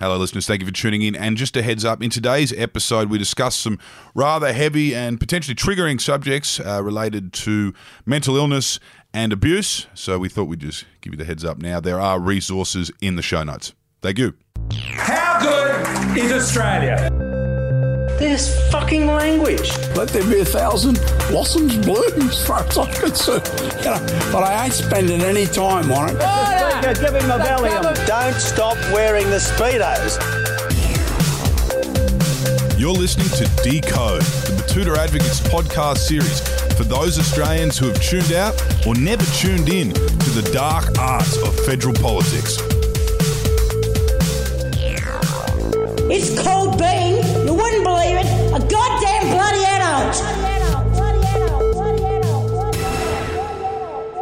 Hello, listeners. Thank you for tuning in. And just a heads up, in today's episode, we discuss some rather heavy and potentially triggering subjects uh, related to mental illness and abuse. So we thought we'd just give you the heads up now. There are resources in the show notes. Thank you. How good is Australia? This fucking language. Let there be a thousand blossoms bloom as far as I'm concerned. You know, but I ain't spending any time on it. Speaker, give him a Valium. Don't stop wearing the Speedos. You're listening to Decode, the Betoota Advocates podcast series for those Australians who have tuned out or never tuned in to the dark arts of federal politics. It's called being,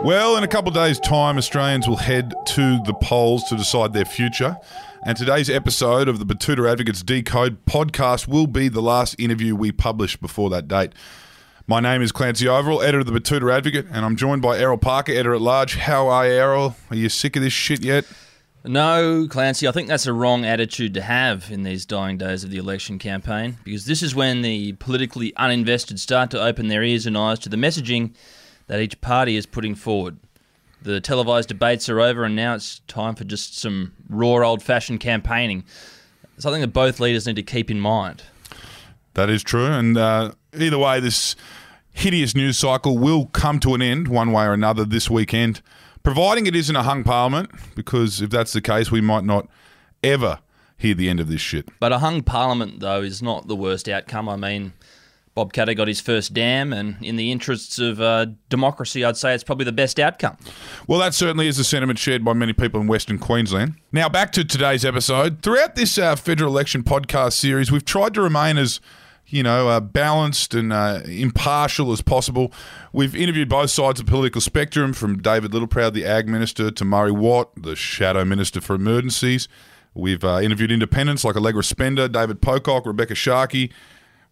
Well, in a couple of days' time, Australians will head to the polls to decide their future. And today's episode of the Betoota Advocates Decode podcast will be the last interview we publish before that date. My name is Clancy Overall, editor of the Betoota Advocate, and I'm joined by Errol Parker, editor at large. How are you, Errol? Are you sick of this shit yet? No, Clancy, I think that's a wrong attitude to have in these dying days of the election campaign because this is when the politically uninvested start to open their ears and eyes to the messaging that each party is putting forward. The televised debates are over, and now it's time for just some raw, old fashioned campaigning. Something that both leaders need to keep in mind. That is true. And uh, either way, this hideous news cycle will come to an end one way or another this weekend, providing it isn't a hung parliament, because if that's the case, we might not ever hear the end of this shit. But a hung parliament, though, is not the worst outcome. I mean, Bob Katter got his first dam, and in the interests of uh, democracy, I'd say it's probably the best outcome. Well, that certainly is the sentiment shared by many people in Western Queensland. Now, back to today's episode. Throughout this uh, federal election podcast series, we've tried to remain as you know, uh, balanced and uh, impartial as possible. We've interviewed both sides of the political spectrum, from David Littleproud, the Ag Minister, to Murray Watt, the Shadow Minister for Emergencies. We've uh, interviewed independents like Allegra Spender, David Pocock, Rebekha Sharkie.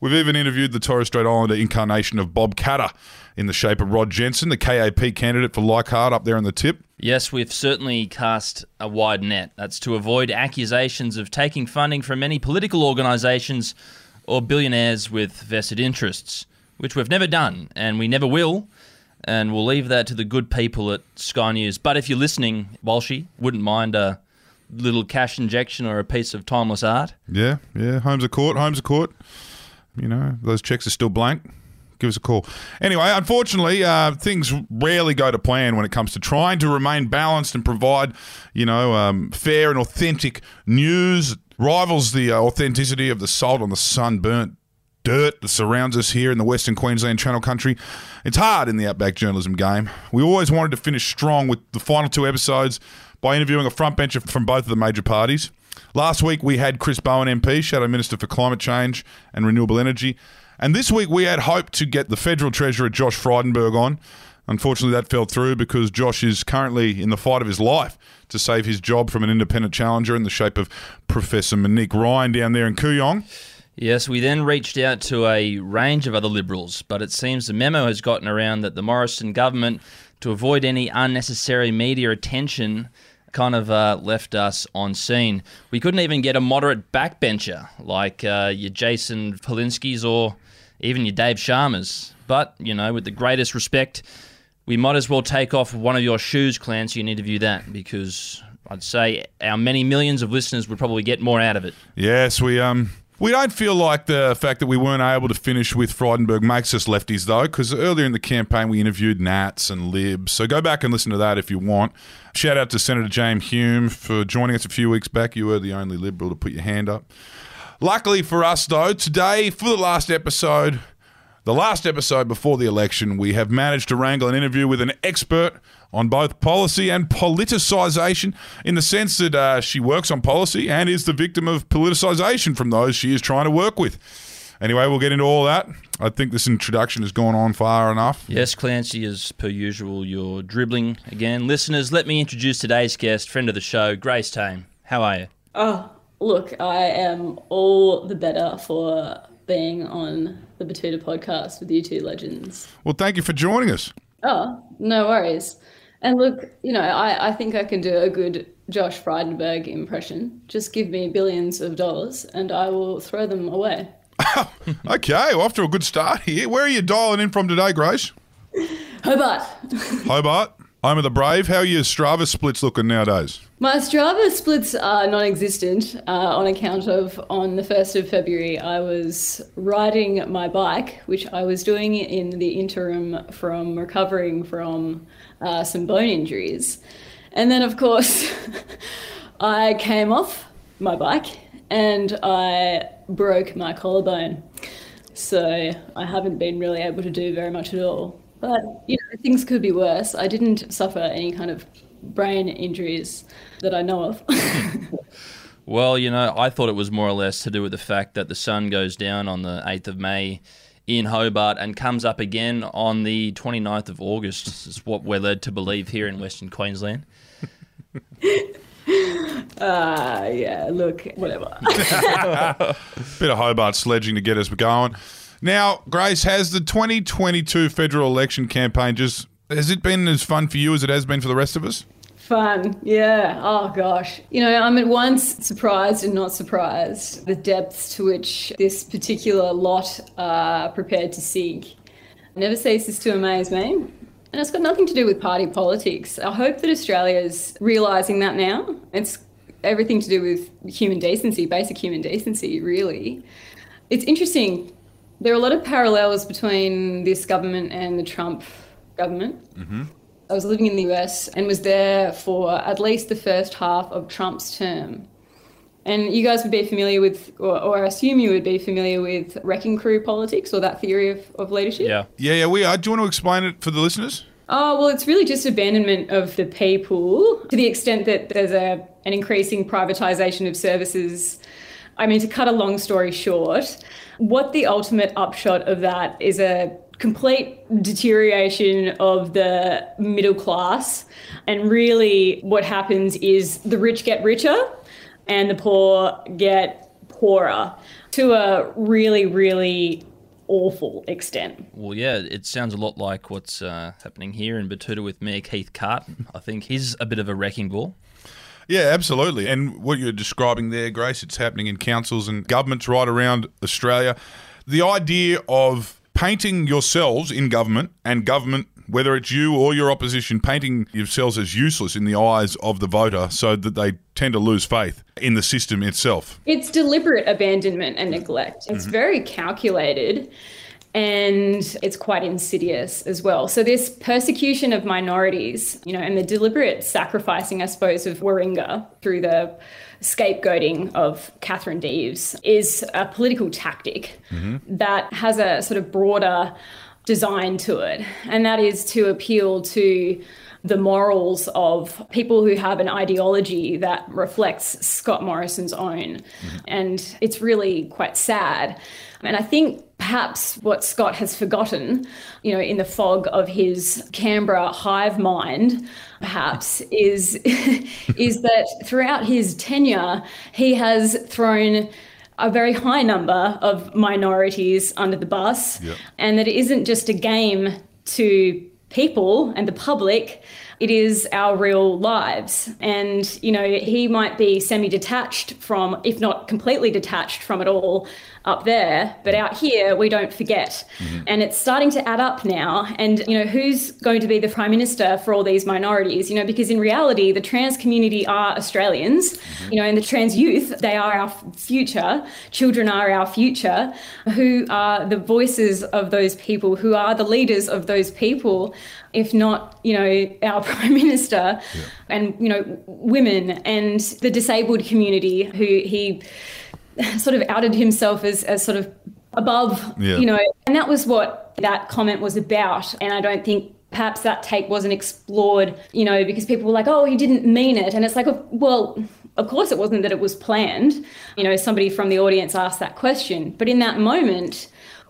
We've even interviewed the Torres Strait Islander incarnation of Bob Katter in the shape of Rod Jensen, the KAP candidate for Leichhardt up there in the tip. Yes, we've certainly cast a wide net. That's to avoid accusations of taking funding from any political organisations or billionaires with vested interests, which we've never done and we never will. And we'll leave that to the good people at Sky News. But if you're listening, Walshy, wouldn't mind a little cash injection or a piece of timeless art. Yeah, yeah. Holmes à Court. Holmes à Court. You know, those checks are still blank. Give us a call. Anyway, unfortunately, uh, things rarely go to plan when it comes to trying to remain balanced and provide, you know, um, fair and authentic news. Rivals the uh, authenticity of the salt on the sun-burnt dirt that surrounds us here in the Western Queensland Channel Country. It's hard in the Outback journalism game. We always wanted to finish strong with the final two episodes by interviewing a frontbencher from both of the major parties. Last week we had Chris Bowen MP, Shadow Minister for Climate Change and Renewable Energy. And this week we had hope to get the Federal Treasurer Josh Frydenberg on. Unfortunately, that fell through because Josh is currently in the fight of his life to save his job from an independent challenger in the shape of Professor Monique Ryan down there in Kooyong. Yes, we then reached out to a range of other Liberals, but it seems the memo has gotten around that the Morrison government, to avoid any unnecessary media attention, kind of uh, left us on scene. We couldn't even get a moderate backbencher like uh, your Jason Falinskis or even your Dave Sharmas. But, you know, with the greatest respect, we might as well take off one of your shoes, Clancy, and interview that because I'd say our many millions of listeners would probably get more out of it. Yes, we um we don't feel like the fact that we weren't able to finish with Frydenberg makes us lefties though, because earlier in the campaign we interviewed Nats and Libs. So go back and listen to that if you want. Shout out to Senator Jane Hume for joining us a few weeks back. You were the only Liberal to put your hand up. Luckily for us though, today for the last episode, the last episode before the election, we have managed to wrangle an interview with an expert on both policy and politicisation in the sense that uh, she works on policy and is the victim of politicisation from those she is trying to work with. Anyway, we'll get into all that. I think this introduction has gone on far enough. Yes, Clancy, as per usual, you're dribbling again. Listeners, let me introduce today's guest, friend of the show, Grace Tame. How are you? Oh, look, I am all the better for being on the Betoota podcast with you two legends. Well, thank you for joining us. Oh, no worries. And look, you know, I, I think I can do a good Josh Frydenberg impression. Just give me billions of dollars and I will throw them away. Okay, well, off to a good start here. Where are you dialing in from today, Grace? Hobart. Hobart, home of the brave. How are your Strava splits looking nowadays? My Strava splits are non existent uh, on account of on the 1st of February, I was riding my bike, which I was doing in the interim from recovering from uh, some bone injuries. And then, of course, I came off my bike and I broke my collarbone. So I haven't been really able to do very much at all. But you know, things could be worse. I didn't suffer any kind of brain injuries that I know of. Well, you know, I thought it was more or less to do with the fact that the sun goes down on the 8th of May in Hobart and comes up again on the 29th of August. This is what we're led to believe here in Western Queensland. uh, yeah, look, whatever. Bit of Hobart sledging to get us going. Now, Grace, has the 2022 federal election campaign just has it been as fun for you as it has been for the rest of us? Fun, yeah. Oh gosh. You know, I'm at once surprised and not surprised the depths to which this particular lot are prepared to sink. Never ceases to amaze me. And it's got nothing to do with party politics. I hope that Australia's realising that now. It's everything to do with human decency, basic human decency, really. It's interesting. There are a lot of parallels between this government and the Trump government. Mm-hmm. I was living in the US and was there for at least the first half of Trump's term. And you guys would be familiar with, or, or I assume you would be familiar with wrecking crew politics or that theory of, of leadership. Yeah. Yeah, yeah, we are. Do you want to explain it for the listeners? Oh, well, it's really just abandonment of the people to the extent that there's a, an increasing privatisation of services. I mean, to cut a long story short, what the ultimate upshot of that is a complete deterioration of the middle class. And really, what happens is the rich get richer and the poor get poorer to a really, really awful extent. Well, yeah, it sounds a lot like what's uh, happening here in Betoota with Mayor Keith Carton. I think he's a bit of a wrecking ball. Yeah, absolutely. And what you're describing there, Grace, it's happening in councils and governments right around Australia. The idea of painting yourselves in government and government, whether it's you or your opposition, painting yourselves as useless in the eyes of the voter so that they tend to lose faith in the system itself. It's deliberate abandonment and neglect. It's mm-hmm. very calculated and it's quite insidious as well. So this persecution of minorities, you know, and the deliberate sacrificing, I suppose, of Warringah through the scapegoating of Catherine Deves is a political tactic mm-hmm. that has a sort of broader design to it, and that is to appeal to the morals of people who have an ideology that reflects Scott Morrison's own. Mm-hmm. And it's really quite sad. And I think perhaps what Scott has forgotten, you know, in the fog of his Canberra hive mind, perhaps, is, is that throughout his tenure, he has thrown a very high number of minorities under the bus, and that it isn't just a game to people and the public it is our real lives. And you know he might be semi detached from if not completely detached from it all up there but out here we don't forget. Mm-hmm. And it's starting to add up now. And you know who's going to be the prime minister for all these minorities? You know because in reality the trans community are australians. Mm-hmm. You know and the trans youth they are our future. Children are our future. Who are the voices of those people? Who are the leaders of those people? If not you know our prime minister and you know women and the disabled community who he sort of outed himself as, as sort of above Yeah. you know and that was what that comment was about. And i don't think perhaps that take wasn't explored you know because people were like oh he didn't mean it. And it's like oh, well of course it wasn't that it was planned. You know somebody from the audience asked that question. But in that moment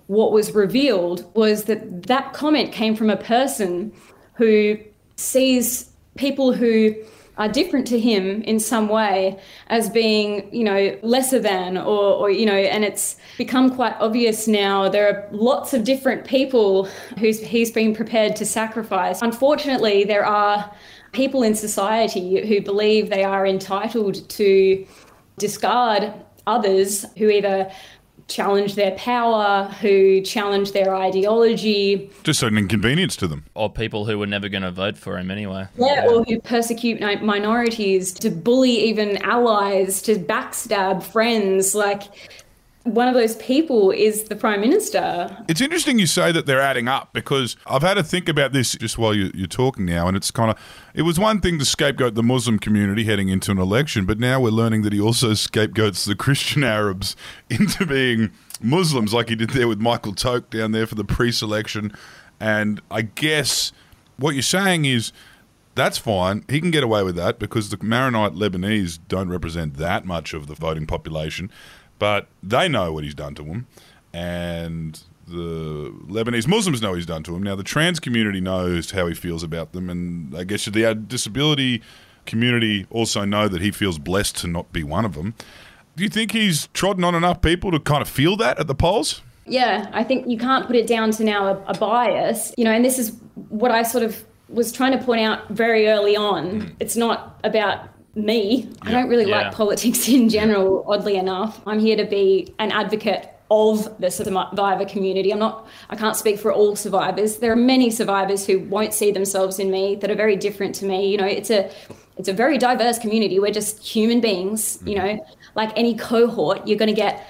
what was revealed was that that comment came from a person who sees people who are different to him in some way as being, you know, lesser than or, or you know, and it's become quite obvious now. There are lots of different people who's he's been prepared to sacrifice. Unfortunately, there are people in society who believe they are entitled to discard others who either challenge their power, who challenge their ideology, Just an inconvenience to them. Or people who were never going to vote for him anyway. yeah, or who persecute minorities, to bully even allies, to backstab friends. Like one of those people is the prime minister. It's interesting you say that they're adding up because I've had to think about this just while you, you're talking now, and it's kind of it was one thing to scapegoat the Muslim community heading into an election, but now we're learning that he also scapegoats the Christian Arabs into being Muslims, like he did there with Michael Towke down there for the pre-selection. And I guess what you're saying is that's fine. He can get away with that because the Maronite Lebanese don't represent that much of the voting population, but they know what he's done to them, and the Lebanese Muslims know he's done to them. Now the trans community knows how he feels about them, and I guess the disability community also know that he feels blessed to not be one of them. Do you think he's trodden on enough people to kind of feel that at the polls? Yeah, I think you can't put it down to now a, a bias, you know, and this is what I sort of was trying to point out very early on. Mm. It's not about me. I don't really Yeah. like politics in general, oddly enough. I'm here to be an advocate of the survivor community. I'm not I can't speak for all survivors. There are many survivors who won't see themselves in me that are very different to me. You know, it's a it's a very diverse community. We're just human beings, you mm-hmm. know. Like any cohort, you're going to get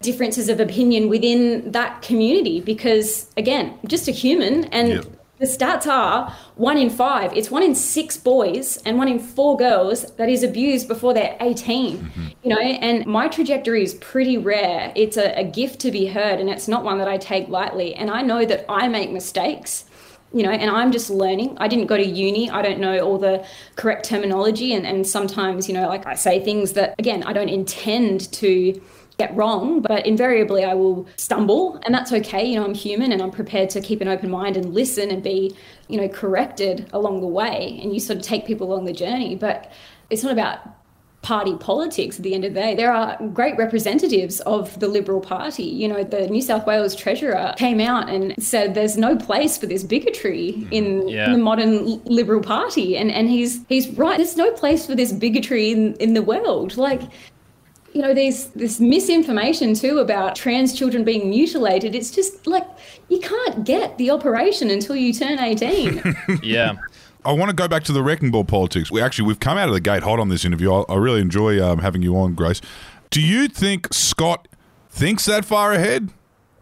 differences of opinion within that community because again just a human and Yep. The stats are one in five it's one in six boys and one in four girls that is abused before they're 18 you know and my trajectory is pretty rare it's a, a gift to be heard and it's not one that i take lightly and i know that i make mistakes you know, and I'm just learning. I didn't go to uni. I don't know all the correct terminology. And, and sometimes, you know, like I say things that, again, I don't intend to get wrong, but invariably I will stumble. And that's okay. You know, I'm human and I'm prepared to keep an open mind and listen and be, you know, corrected along the way. And you sort of take people along the journey. But it's not about party politics at the end of the day. There are great representatives of the Liberal Party. You know, the New South Wales Treasurer came out and said there's no place for this bigotry mm-hmm. in, Yeah. in the modern Liberal Party. And and he's he's right. There's no place for this bigotry in, in the world. Like you know, there's this misinformation too about trans children being mutilated. It's just like you can't get the operation until you turn 18. Yeah. I want to go back to the wrecking ball politics. We actually we've come out of the gate hot on this interview. I, I really enjoy um, having you on, Grace. Do you think Scott thinks that far ahead?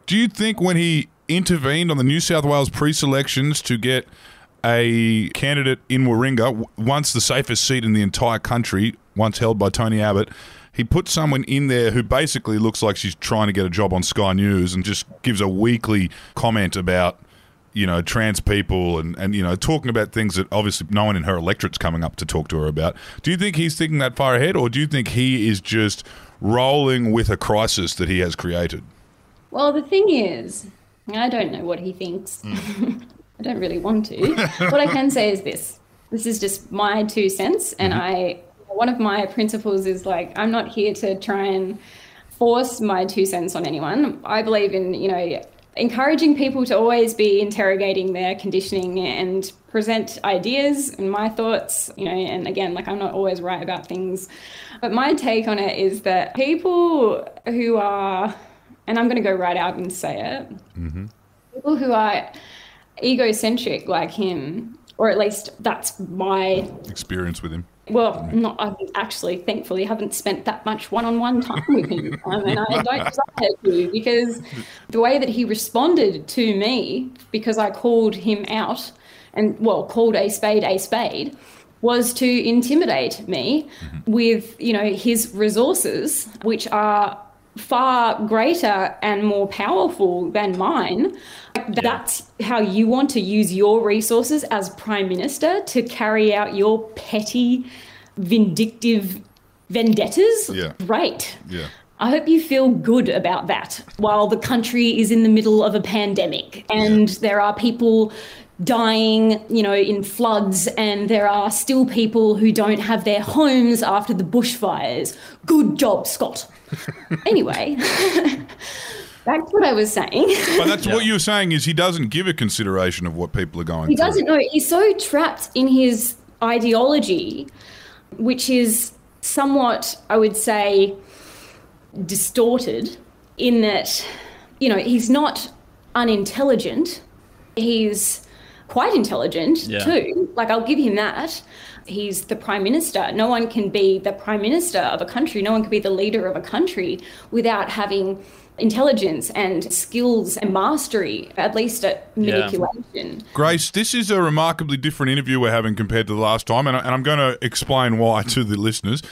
Do you think when he intervened on the New South Wales pre-selections to get a candidate in Warringah, once the safest seat in the entire country, once held by Tony Abbott, he put someone in there who basically looks like she's trying to get a job on Sky News and just gives a weekly comment about you know, trans people and, and, you know, talking about things that obviously no one in her electorate's coming up to talk to her about. Do you think he's thinking that far ahead or do you think he is just rolling with a crisis that he has created? Well, the thing is, I don't know what he thinks. Mm. I don't really want to. what I can say is this this is just my two cents. And mm-hmm. I, one of my principles is like, I'm not here to try and force my two cents on anyone. I believe in, you know, encouraging people to always be interrogating their conditioning and present ideas and my thoughts, you know, and again, like I'm not always right about things. But my take on it is that people who are, and I'm going to go right out and say it, mm-hmm. people who are egocentric like him, or at least that's my Experience with him. Well, not I actually, thankfully, haven't spent that much one-on-one time with him, um, and I don't desire to because the way that he responded to me, because I called him out, and well, called a spade a spade, was to intimidate me with you know his resources, which are far greater and more powerful than mine. That's how you want to use your resources as prime minister to carry out your petty, vindictive vendettas. Yeah. Great. Yeah. I hope you feel good about that while the country is in the middle of a pandemic and there are people dying, you know, in floods and there are still people who don't have their homes after the bushfires. Good job, Scott. Anyway, that's what I was saying. But that's what you're saying is he doesn't give a consideration of what people are going He through. doesn't know. He's so trapped in his ideology, which is somewhat, I would say, distorted in that, you know, he's not unintelligent. He's quite intelligent Yeah. too. Like, I'll give him that. He's the prime minister. No one can be the prime minister of a country, no one can be the leader of a country without having intelligence and skills and mastery, at least at Yeah. manipulation. Grace, this is a remarkably different interview we're having compared to the last time, and, I- and I'm going to explain why to the listeners.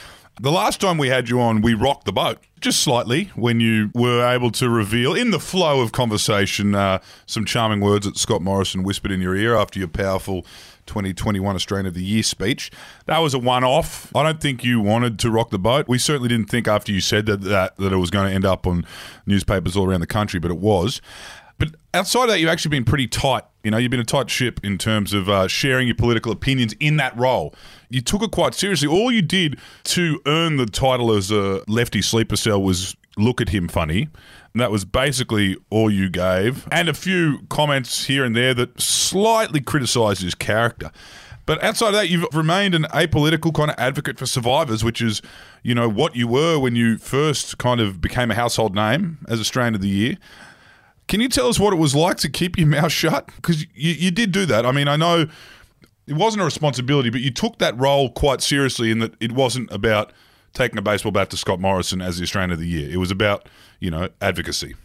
The last time we had you on, we rocked the boat just slightly when you were able to reveal, in the flow of conversation, uh, some charming words that Scott Morrison whispered in your ear after your powerful 2021 Australian of the Year speech. That was a one off. I don't think you wanted to rock the boat. We certainly didn't think after you said that, that, that it was going to end up on newspapers all around the country, but it was. But outside of that, you've actually been pretty tight. You know, you've been a tight ship in terms of uh, sharing your political opinions in that role. You took it quite seriously. All you did to earn the title as a lefty sleeper cell was look at him funny. And that was basically all you gave. And a few comments here and there that slightly criticised his character. But outside of that, you've remained an apolitical kind of advocate for survivors, which is, you know, what you were when you first kind of became a household name as Australian of the Year. Can you tell us what it was like to keep your mouth shut? Because you, you did do that. I mean, I know it wasn't a responsibility, but you took that role quite seriously in that it wasn't about taking a baseball bat to Scott Morrison as the Australian of the Year. It was about, you know, advocacy.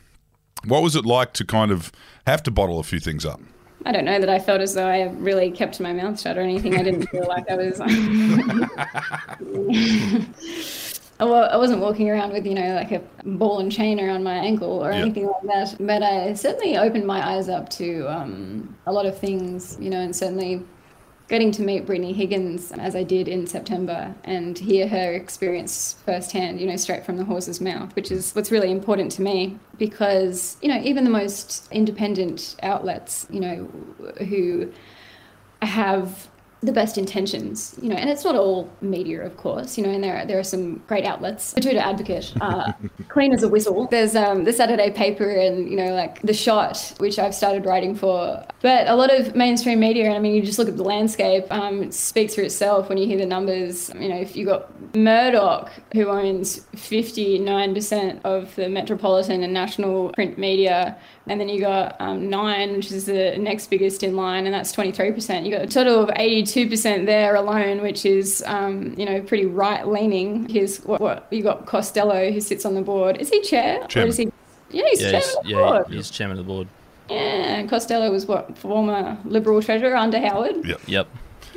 What was it like to kind of have to bottle a few things up? I don't know that I felt as though I really kept my mouth shut or anything. I didn't feel like I was. I I wasn't walking around with, you know, like a ball and chain around my ankle or anything like that. But I certainly opened my eyes up to um, a lot of things, you know, and certainly getting to meet Brittany Higgins as I did in September and hear her experience firsthand, you know, straight from the horse's mouth, which is what's really important to me because, you know, even the most independent outlets, you know, who have the best intentions, you know, and it's not all media, of course, you know, and there are, there are some great outlets. The Betoota Advocate, uh, clean as a whistle. There's um, the Saturday Paper, and you know, like the Shot, which I've started writing for. But a lot of mainstream media, and I mean, you just look at the landscape. Um, it speaks for itself when you hear the numbers. You know, if you've got Murdoch, who owns 59% of the metropolitan and national print media. And then you got um, Nine, which is the next biggest in line, and that's 23%. You got a total of 82% there alone, which is, um, you know, pretty right leaning. Here's what, what you got Costello, who sits on the board. Is he chair? Chairman. Or is he? Yeah, he's Yeah, chairman he's, of the yeah, board. he's chairman of the board. Yeah, and Costello was what former Liberal treasurer under Howard. Yep. Yep.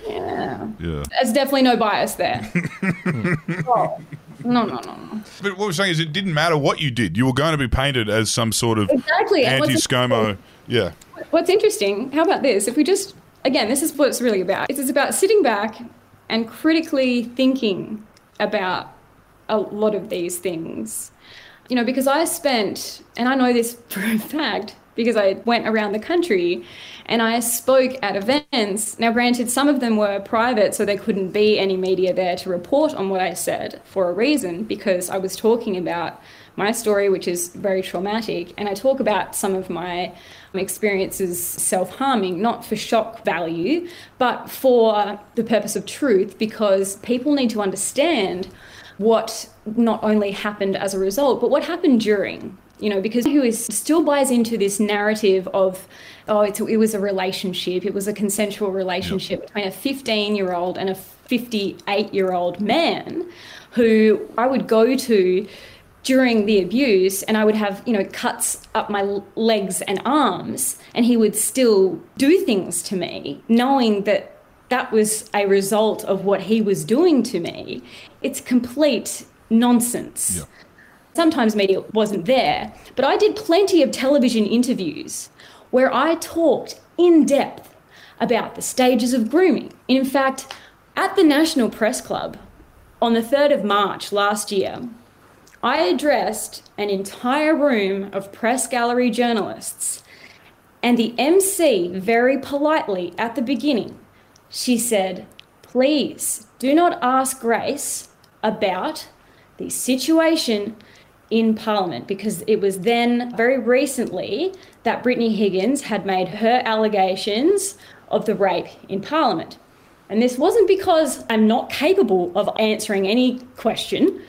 Yeah, Yeah. there's definitely no bias there. Oh, no, no, no, no. But what we're saying is it didn't matter what you did. You were going to be painted as some sort of Exactly. anti-ScoMo. Yeah. What's interesting, how about this? If we just, again, this is what it's really about. It's about sitting back and critically thinking about a lot of these things. You know, because I spent, and I know this for a fact, because I went around the country and I spoke at events. Now, granted, some of them were private, so there couldn't be any media there to report on what I said for a reason, because I was talking about my story, which is very traumatic, and I talk about some of my experiences self harming, not for shock value, but for the purpose of truth, because people need to understand what not only happened as a result, but what happened during. You know, because who is still buys into this narrative of, oh, it's, it was a relationship, it was a consensual relationship between a 15 year old and a 58 year old man who I would go to during the abuse and I would have, you know, cuts up my legs and arms and he would still do things to me knowing that that was a result of what he was doing to me. It's complete nonsense. Yeah. Sometimes media wasn't there, but I did plenty of television interviews where I talked in depth about the stages of grooming. In fact, at the National Press Club on the 3rd of March last year, I addressed an entire room of press gallery journalists, and the MC very politely at the beginning, she said, "Please do not ask Grace about the situation in Parliament because it was then very recently that Brittany Higgins had made her allegations of the rape in Parliament." And this wasn't because I'm not capable of answering any question.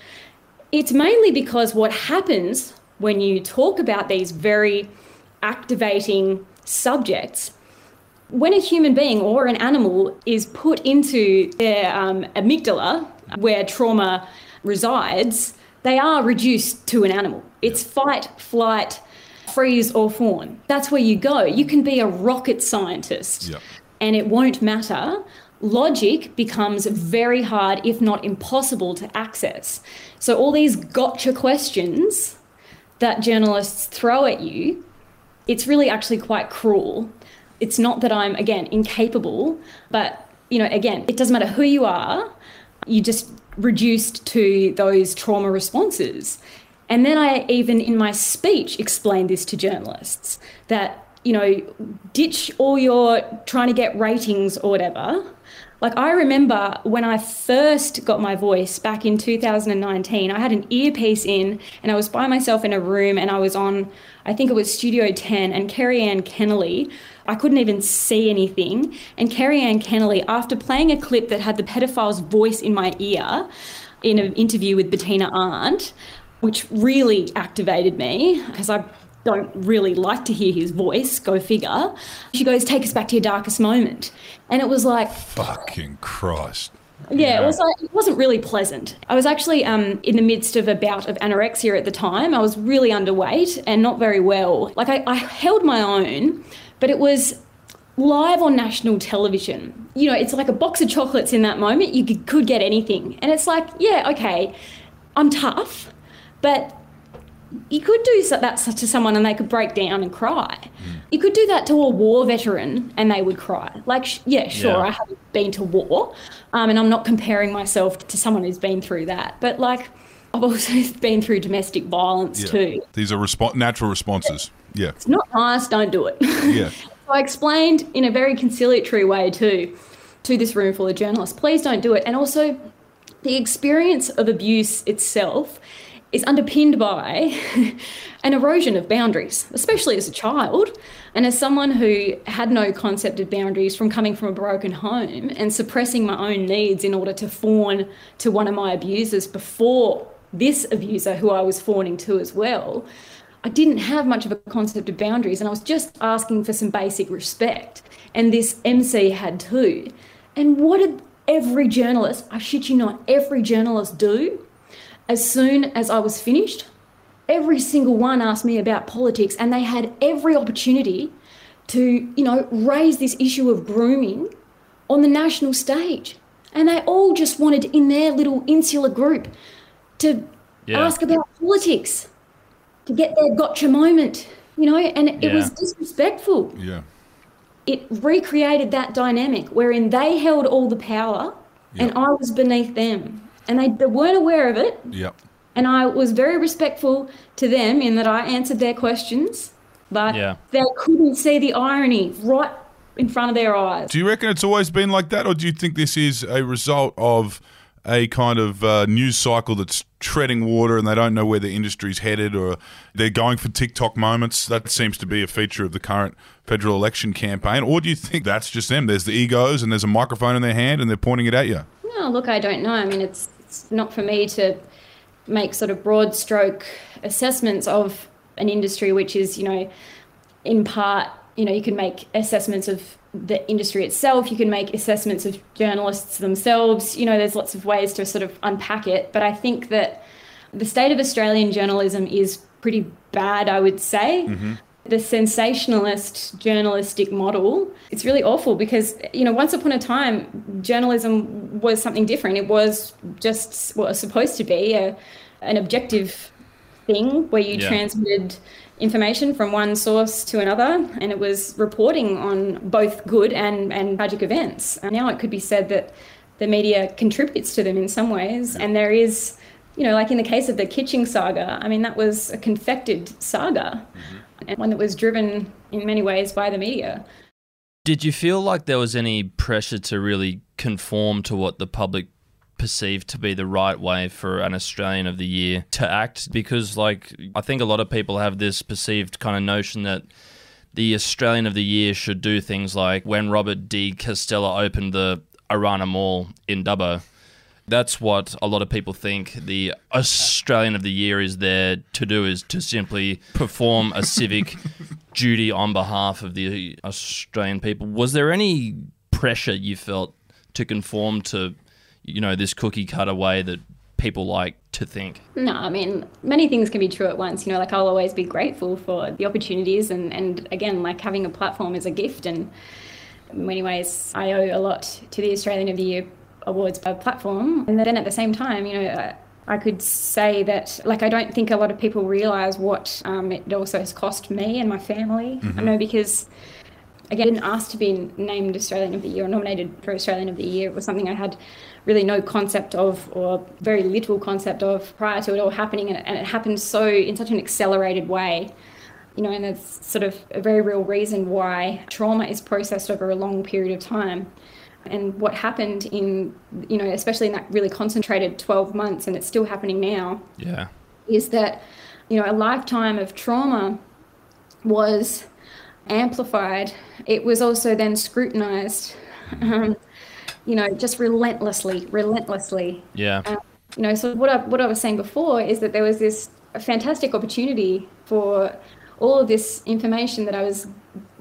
It's mainly because what happens when you talk about these very activating subjects, when a human being or an animal is put into their um, amygdala, where trauma resides, they are reduced to an animal. It's fight, flight, freeze, or fawn. That's where you go. You can be a rocket scientist Yep. and it won't matter. Logic becomes very hard, if not impossible, to access. So, all these gotcha questions that journalists throw at you, it's really actually quite cruel. It's not that I'm, again, incapable, but, you know, again, it doesn't matter who you are, you just reduced to those trauma responses. And then I even in my speech explained this to journalists that, you know, ditch all your trying to get ratings or whatever. Like I remember when I first got my voice back in 2019, I had an earpiece in and I was by myself in a room and I was on, I think it was Studio 10 and Kerri-Anne Kennerley. I couldn't even see anything. And Kerri-Anne Kennerley, after playing a clip that had the pedophile's voice in my ear in an interview with Bettina Arndt, which really activated me because I don't really like to hear his voice, go figure. She goes, Take us back to your darkest moment. And it was like, Fucking Christ. yeah, it was like, it wasn't really pleasant. I was actually um, in the midst of a bout of anorexia at the time. I was really underweight and not very well. Like I, I held my own, but it was live on national television. You know, it's like a box of chocolates in that moment. You could, could get anything, and it's like, yeah, okay, I'm tough, but you could do that to someone and they could break down and cry. You could do that to a war veteran and they would cry. Like, yeah, sure, Yeah. I haven't been to war, um, and I'm not comparing myself to someone who's been through that. But like, I've also been through domestic violence too. These are respo- natural responses. Yeah. It's not nice. Don't do it. Yeah. So I explained in a very conciliatory way too to this room full of journalists, please don't do it. And also, the experience of abuse itself is underpinned by an erosion of boundaries, especially as a child and as someone who had no concept of boundaries from coming from a broken home and suppressing my own needs in order to fawn to one of my abusers before this abuser who I was fawning to as well. I didn't have much of a concept of boundaries and I was just asking for some basic respect. And this MC had too. And what did every journalist, I shit you not, every journalist do? As soon as I was finished, every single one asked me about politics and they had every opportunity to, you know, raise this issue of grooming on the national stage. And they all just wanted in their little insular group to Yeah. ask about politics, to get their gotcha moment, you know, and it was disrespectful. Yeah. It recreated that dynamic wherein they held all the power and I was beneath them. And they, they weren't aware of it. Yep. And I was very respectful to them in that I answered their questions, but Yeah. they couldn't see the irony right in front of their eyes. Do you reckon it's always been like that, or do you think this is a result of a kind of uh, news cycle that's treading water and they don't know where the industry's headed, or they're going for TikTok moments? That seems to be a feature of the current federal election campaign. Or do you think that's just them? There's the egos and there's a microphone in their hand and they're pointing it at you. No, look, I don't know. I mean, it's, it's not for me to make sort of broad stroke assessments of an industry which is, you know, in part, you know, you can make assessments of the industry itself, you can make assessments of journalists themselves. You know, there's lots of ways to sort of unpack it. But I think that the state of Australian journalism is pretty bad, I would say. Mm-hmm. The sensationalist journalistic model, it's really awful because, you know, once upon a time, journalism was something different. It was just what was supposed to be a, an objective thing where you Yeah. transmitted information from one source to another and it was reporting on both good and, and tragic events. And now it could be said that the media contributes to them in some ways. And there is, you know, like in the case of the Kitching saga, I mean, that was a confected saga mm-hmm. and one that was driven in many ways by the media. Did you feel like there was any pressure to really conform to what the public perceived to be the right way for an Australian of the Year to act? Because, like, I think a lot of people have this perceived kind of notion that the Australian of the Year should do things like when Robert D. Costello opened the Arana Mall in Dubbo. That's what a lot of people think the Australian of the Year is there to do is to simply perform a civic duty on behalf of the Australian people. Was there any pressure you felt to conform to, you know, this cookie cutter way that people like to think? No, I mean, many things can be true at once. You know, like I'll always be grateful for the opportunities, and, and again, like having a platform is a gift. And in many ways, I owe a lot to the Australian of the Year Awards platform. And then at the same time, you know, I, I could say that, like, I don't think a lot of people realize what um, it also has cost me and my family. I know because again, I didn't ask to be named Australian of the Year or nominated for Australian of the Year. It was something I had really no concept of or very little concept of prior to it all happening. And it, and it happened so in such an accelerated way. You know, and there's sort of a very real reason why trauma is processed over a long period of time. And what happened in, you know, especially in that really concentrated 12 months, and it's still happening now, Yeah. is that you know a lifetime of trauma was amplified it was also then scrutinized um, you know just relentlessly relentlessly Yeah. um, you know so what I, what I was saying before is that there was this fantastic opportunity for all of this information that I was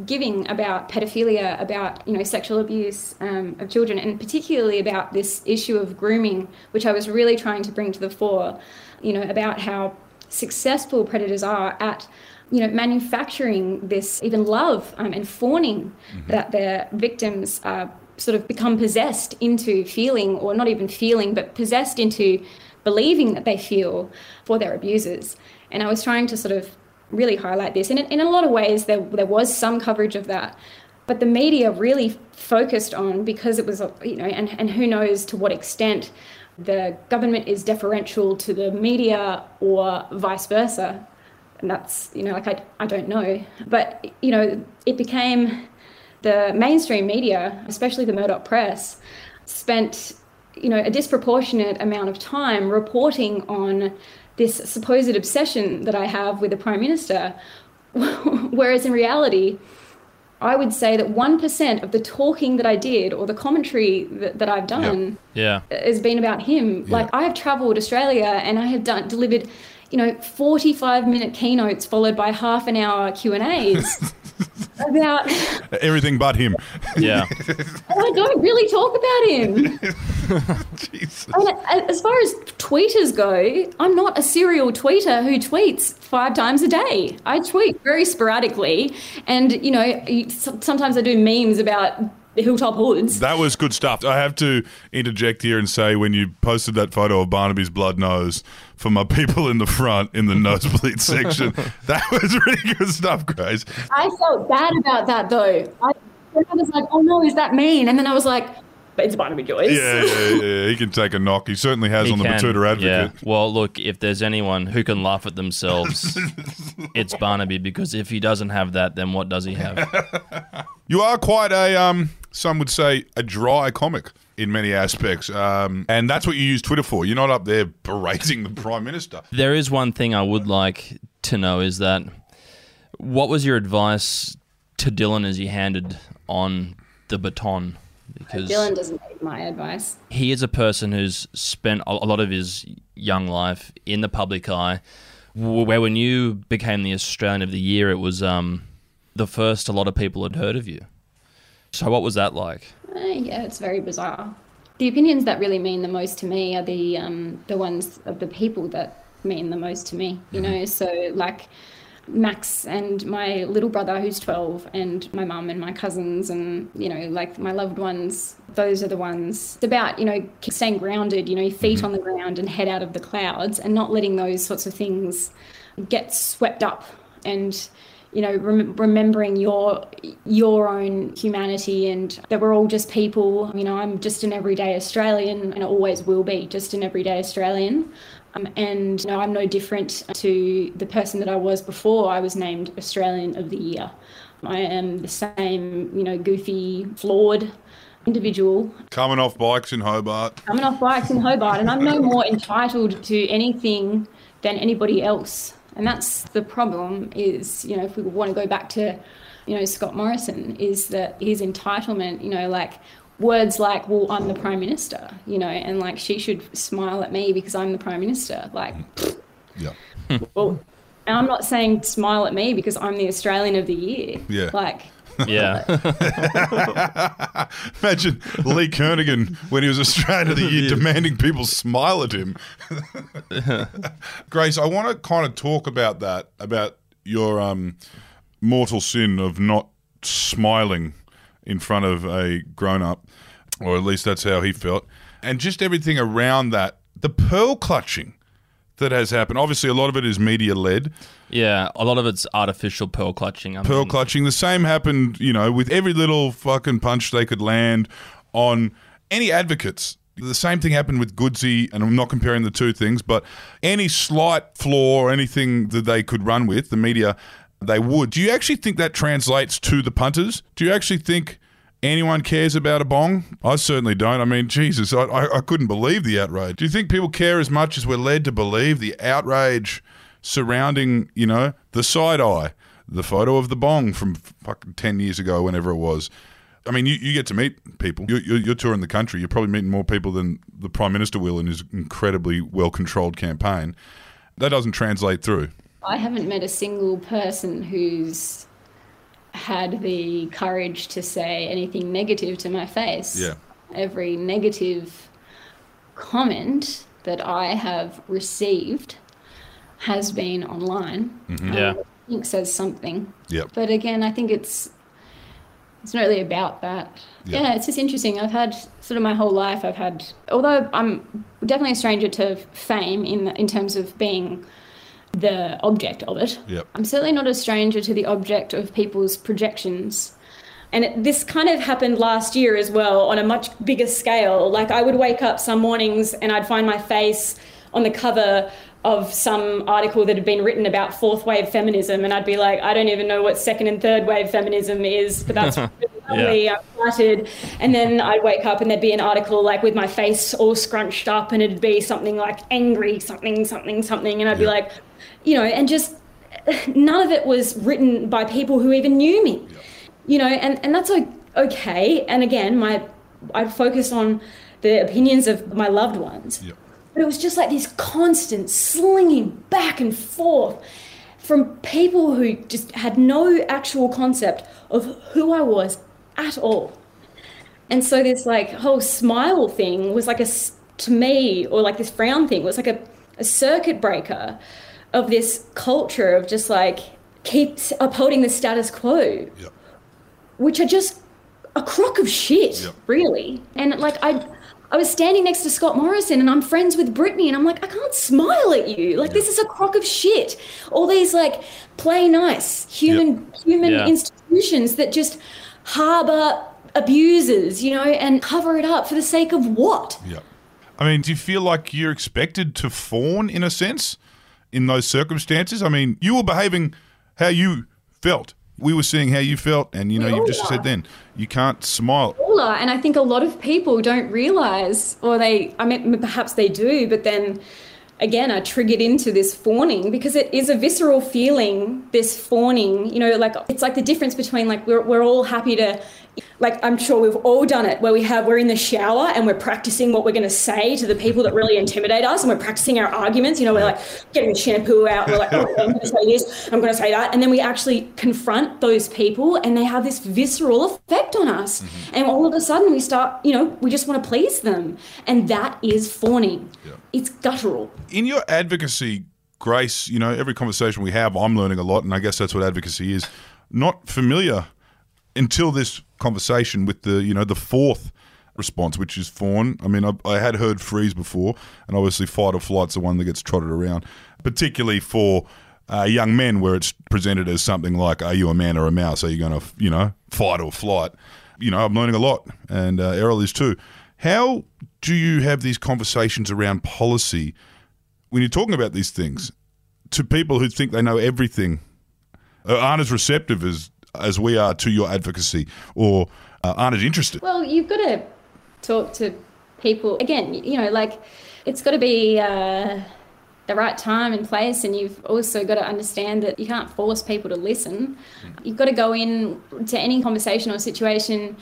giving about pedophilia, about you know sexual abuse um, of children, and particularly about this issue of grooming, which I was really trying to bring to the fore. You know about how successful predators are at you know manufacturing this even love um, and fawning that their victims uh, sort of become possessed into feeling, or not even feeling, but possessed into believing that they feel for their abusers. And I was trying to sort of really highlight this. And in, in a lot of ways, there, there was some coverage of that. But the media really focused on because it was, you know, and, and who knows to what extent the government is deferential to the media or vice versa. And that's, you know, like I, I don't know. But, you know, it became the mainstream media, especially the Murdoch press, spent you know a disproportionate amount of time reporting on this supposed obsession that I have with the prime minister, whereas in reality. I would say that 1% of the talking that I did or the commentary that, that I've done Yeah. has been about him. Like I have traveled Australia and I have done delivered, you know, 45 minute keynotes followed by half an hour Q&As about Everything but him. Yeah. I don't really talk about him. Jesus. And as far as tweeters go, I'm not a serial tweeter who tweets five times a day. I tweet very sporadically, and you know, sometimes I do memes about the hilltop hoods. That was good stuff. I have to interject here and say when you posted that photo of Barnaby's blood nose for my people in the front in the nosebleed section, that was really good stuff, Grace. I felt bad about that though. I, I was like, oh no, is that mean? And then I was like, but it's Barnaby Joyce. Yeah, yeah, yeah. He can take a knock. He certainly has He on the can, Betoota Advocate. Yeah. Well, look, if there's anyone who can laugh at themselves, it's Barnaby because if he doesn't have that, then what does he have? You are quite a, um, some would say, a dry comic in many aspects. Um, and that's what you use Twitter for. You're not up there berating the Prime Minister. There is one thing I would like to know is that what was your advice to Dylan as he handed on the baton? Because Dylan doesn't need my advice. he is a person who's spent a a lot of his young life in the public eye. Where when you became the Australian of the Year, it was um, the first a lot of people had heard of you. So what was that like? Uh, yeah, it's very bizarre. The opinions that really mean the most to me are the um, the ones of the people that mean the most to me. You know, so like Max and my little brother who's 12 and my mum and my cousins and you know like my loved ones those are the ones it's about you know staying grounded you know feet on the ground and head out of the clouds and not letting those sorts of things get swept up and you know rem- remembering your your own humanity and that we're all just people you know i'm just an everyday australian and always will be just an everyday australian um, and you know, i'm no different to the person that i was before i was named australian of the year i am the same you know goofy flawed individual Coming off bikes in Hobart. coming off bikes in Hobart, and I'm no more entitled to anything than anybody else. And that's the problem. Is you know, if we want to go back to, you know, Scott Morrison, is that his entitlement. You know, like words like, well, I'm the Prime Minister, you know, and like she should smile at me because I'm the Prime Minister. Like, mm. Yeah. Hmm. well, and I'm not saying smile at me because I'm the Australian of the Year. Yeah. Like, Yeah. Imagine Lee Kernaghan when he was Australian of the Year demanding people smile at him. Grace, I want to kind of talk about that, about your um, mortal sin of not smiling in front of a grown up, or at least that's how he felt, and just everything around that. The pearl clutching that has happened. Obviously, a lot of it is media led. Yeah. A lot of it's artificial pearl clutching. I pearl mean, clutching. The same happened, you know, with every little fucking punch they could land on any advocates. The same thing happened with Goodesy, and I'm not comparing the two things, but any slight flaw or anything that they could run with, the media, they would. Do you actually think that translates to the punters? Do you actually think anyone cares about a bong? I certainly don't. I mean, Jesus, I, I, I couldn't believe the outrage. Do you think people care as much as we're led to believe the outrage surrounding, you know, the side eye, the photo of the bong from fucking 10 years ago, whenever it was? I mean, you, you get to meet people. You're, you're, you're touring the country. You're probably meeting more people than the Prime Minister will in his incredibly well controlled campaign. That doesn't translate through. I haven't met a single person who's had the courage to say anything negative to my face. Yeah. Every negative comment that I have received has been online. Mm-hmm. Um, yeah. I think says something. Yep. But again, I think it's it's not really about that. Yeah. Yeah. it's just interesting. I've had sort of my whole life. I've had, although I'm definitely a stranger to fame in in terms of being the object of it. Yep. I'm certainly not a stranger to the object of people's projections. And it, this kind of happened last year as well on a much bigger scale. Like I would wake up some mornings and I'd find my face on the cover of some article that had been written about fourth wave feminism, and I'd be like, I don't even know what second and third wave feminism is, but that's really uh, lovely. I'm flattered. And then I'd wake up and there'd be an article like with my face all scrunched up, and it'd be something like angry, something, something, something, and I'd be like, you know, and just none of it was written by people who even knew me you know and, and that's okay and again my i focused on the opinions of my loved ones. But it was just like this constant slinging back and forth from people who just had no actual concept of who i was at all and so this like whole smile thing was like a to me or like this frown thing was like a, a circuit breaker of this culture of just like keep s- upholding the status quo Yep. which are just a crock of shit, Yep. really. And like I, I was standing next to Scott Morrison, and I'm friends with Brittany, and I'm like, I can't smile at you. Like this is a crock of shit. All these like play nice human human Yeah. institutions that just harbor abusers, you know, and cover it up for the sake of what? Yeah. I mean, do you feel like you're expected to fawn in a sense in those circumstances? I mean, you were behaving how you felt. We were seeing how you felt, and you know, you all just are. said then you can't smile. all are, and I think a lot of people don't realize, or they, I mean, perhaps they do, but then again are triggered into this fawning because it is a visceral feeling. This fawning, you know, like it's like the difference between like we're we're all happy to, like I'm sure we've all done it where we have we're in the shower and we're practicing what we're going to say to the people that really intimidate us, and we're practicing our arguments. You know, we're like getting the shampoo out, we're like, oh, I'm going to say this, I'm going to say that, and then we actually confront those people, and they have this visceral effect on us, mm-hmm. and all of a sudden we start, you know, we just want to please them, and that is fawning. yeah. It's guttural. In your advocacy, Grace, you know, every conversation we have, I'm learning a lot, and I guess that's what advocacy is. Not familiar until this conversation with the, you know, the fourth response, which is fawn. I mean, I, I had heard freeze before, and obviously fight or flight's the one that gets trotted around, particularly for uh, young men, where it's presented as something like, "Are you a man or a mouse? Are you going to, you know, fight or flight?" You know, I'm learning a lot, and uh, Errol is too. How do you have these conversations around policy when you're talking about these things to people who think they know everything, uh, aren't as receptive as as we are to your advocacy, or uh, aren't interested? Well, you've got to talk to people again. You know, like it's got to be uh, the right time and place, and you've also got to understand that you can't force people to listen. You've got to go in to any conversation or situation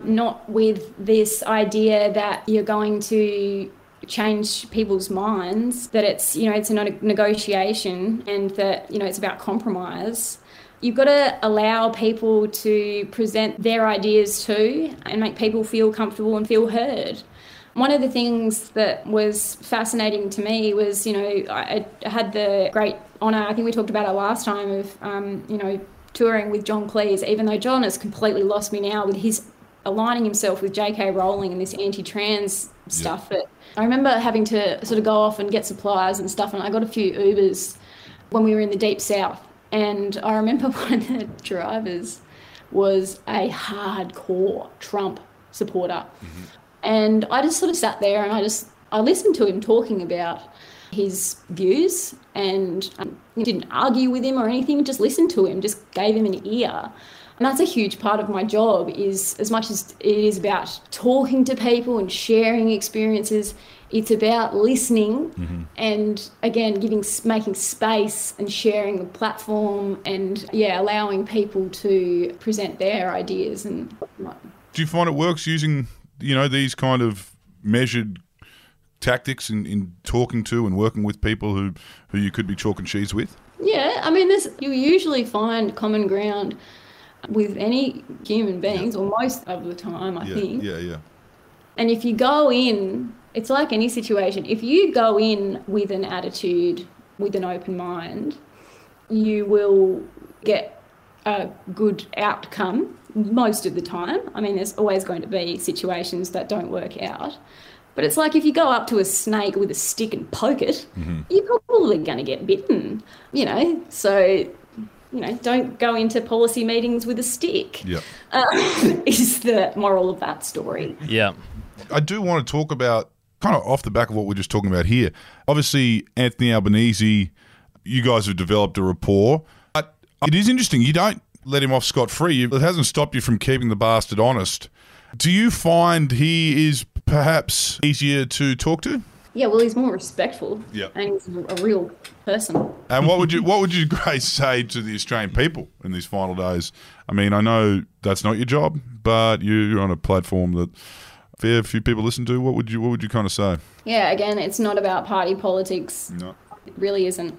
not with this idea that you're going to change people's minds that it's you know it's a negotiation and that you know it's about compromise you've got to allow people to present their ideas too and make people feel comfortable and feel heard one of the things that was fascinating to me was you know i, I had the great honor i think we talked about it last time of um, you know touring with john cleese even though john has completely lost me now with his aligning himself with j.k rowling and this anti-trans stuff but I remember having to sort of go off and get supplies and stuff, and I got a few Ubers when we were in the deep south. And I remember one of the drivers was a hardcore Trump supporter. Mm-hmm. And I just sort of sat there and I just I listened to him talking about his views and um, didn't argue with him or anything, just listened to him, just gave him an ear. And that's a huge part of my job is as much as it is about talking to people and sharing experiences, it's about listening mm-hmm. and again giving making space and sharing the platform and yeah allowing people to present their ideas and do you find it works using you know these kind of measured tactics in, in talking to and working with people who who you could be chalk and cheese with yeah i mean this you usually find common ground with any human beings, yeah. or most of the time, I yeah, think. Yeah, yeah. And if you go in, it's like any situation. If you go in with an attitude, with an open mind, you will get a good outcome most of the time. I mean, there's always going to be situations that don't work out. But it's like if you go up to a snake with a stick and poke it, mm-hmm. you're probably going to get bitten, you know? So you know, don't go into policy meetings with a stick. Yeah. Uh, is the moral of that story. Yeah. I do want to talk about kind of off the back of what we're just talking about here. Obviously, Anthony Albanese, you guys have developed a rapport. But it is interesting. You don't let him off scot free. It hasn't stopped you from keeping the bastard honest. Do you find he is perhaps easier to talk to? Yeah, well, he's more respectful. Yeah. And he's a real person. And what would you what would you Grace say to the Australian people in these final days? I mean, I know that's not your job, but you're on a platform that a fair few people listen to. What would you what would you kind of say? Yeah, again, it's not about party politics. No. It really isn't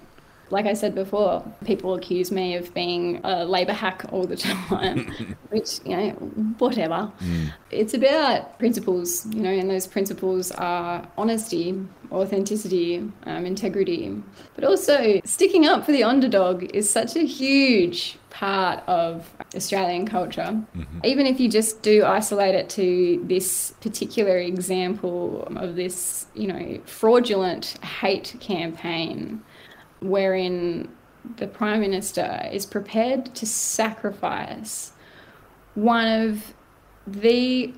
like I said before, people accuse me of being a labour hack all the time, which, you know, whatever. Mm. It's about principles, you know, and those principles are honesty, authenticity, um, integrity, but also sticking up for the underdog is such a huge part of Australian culture. Mm-hmm. Even if you just do isolate it to this particular example of this, you know, fraudulent hate campaign wherein the Prime Minister is prepared to sacrifice one of the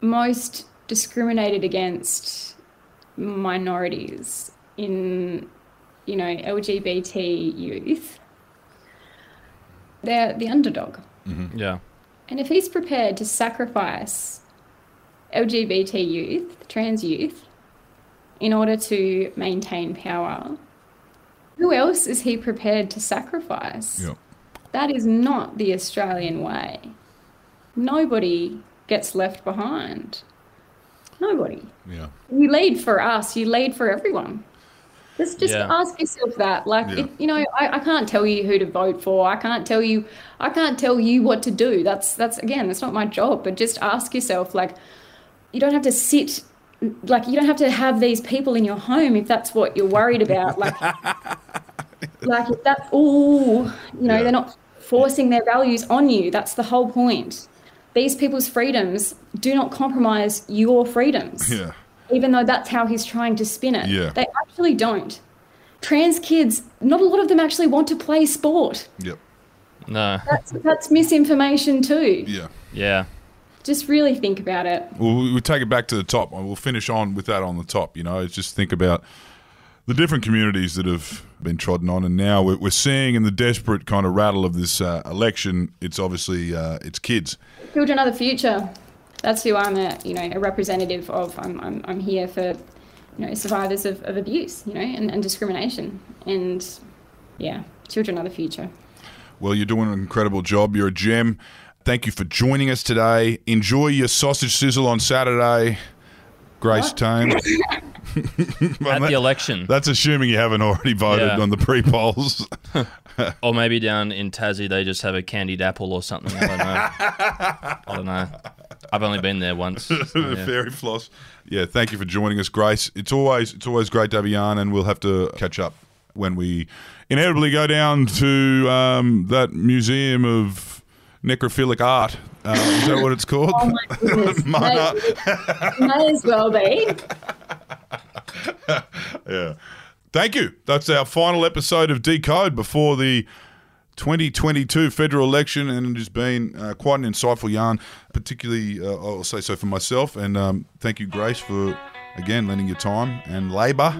most discriminated against minorities in, you know, LGBT youth. They're the underdog. Mm-hmm. Yeah. And if he's prepared to sacrifice LGBT youth, trans youth, in order to maintain power, who else is he prepared to sacrifice? Yep. That is not the Australian way. Nobody gets left behind. Nobody. Yeah. You lead for us, you lead for everyone. Just, just yeah. ask yourself that. Like, yeah. it, you know, I, I can't tell you who to vote for. I can't tell you, I can't tell you what to do. That's, that's again, that's not my job. But just ask yourself, like, you don't have to sit like you don't have to have these people in your home if that's what you're worried about like like if that's all you know yeah. they're not forcing their values on you. That's the whole point. These people's freedoms do not compromise your freedoms yeah. even though that's how he's trying to spin it. Yeah. They actually don't. Trans kids not a lot of them actually want to play sport. Yep. No. That's that's misinformation too. Yeah. Yeah. Just really think about it. We'll, we'll take it back to the top. We'll finish on with that on the top. You know, just think about the different communities that have been trodden on, and now we're, we're seeing in the desperate kind of rattle of this uh, election, it's obviously uh, it's kids. Children are the future. That's who I'm a you know a representative of. I'm I'm, I'm here for you know survivors of, of abuse, you know, and, and discrimination, and yeah, children are the future. Well, you're doing an incredible job. You're a gem Thank you for joining us today. Enjoy your sausage sizzle on Saturday. Grace Tame. At the election. That's assuming you haven't already voted Yeah. on the pre polls. Or maybe down in Tassie they just have a candied apple or something. I don't know. I don't know. I've only been there once. so, yeah. Fairy floss. Yeah, thank you for joining us, Grace. It's always it's always great to have you on, and we'll have to catch up when we inevitably go down to um, that museum of necrophilic art. Uh, is that what it's called? Oh my goodness. May, may as well be. Yeah. Thank you. That's our final episode of Decode before the 2022 federal election, and it has been uh, quite an insightful yarn, particularly, uh, I'll say so for myself. And um, thank you, Grace, for again lending your time and labour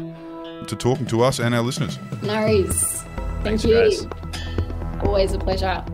to talking to us and our listeners. No worries. Thank Thanks, you. Grace. Always a pleasure.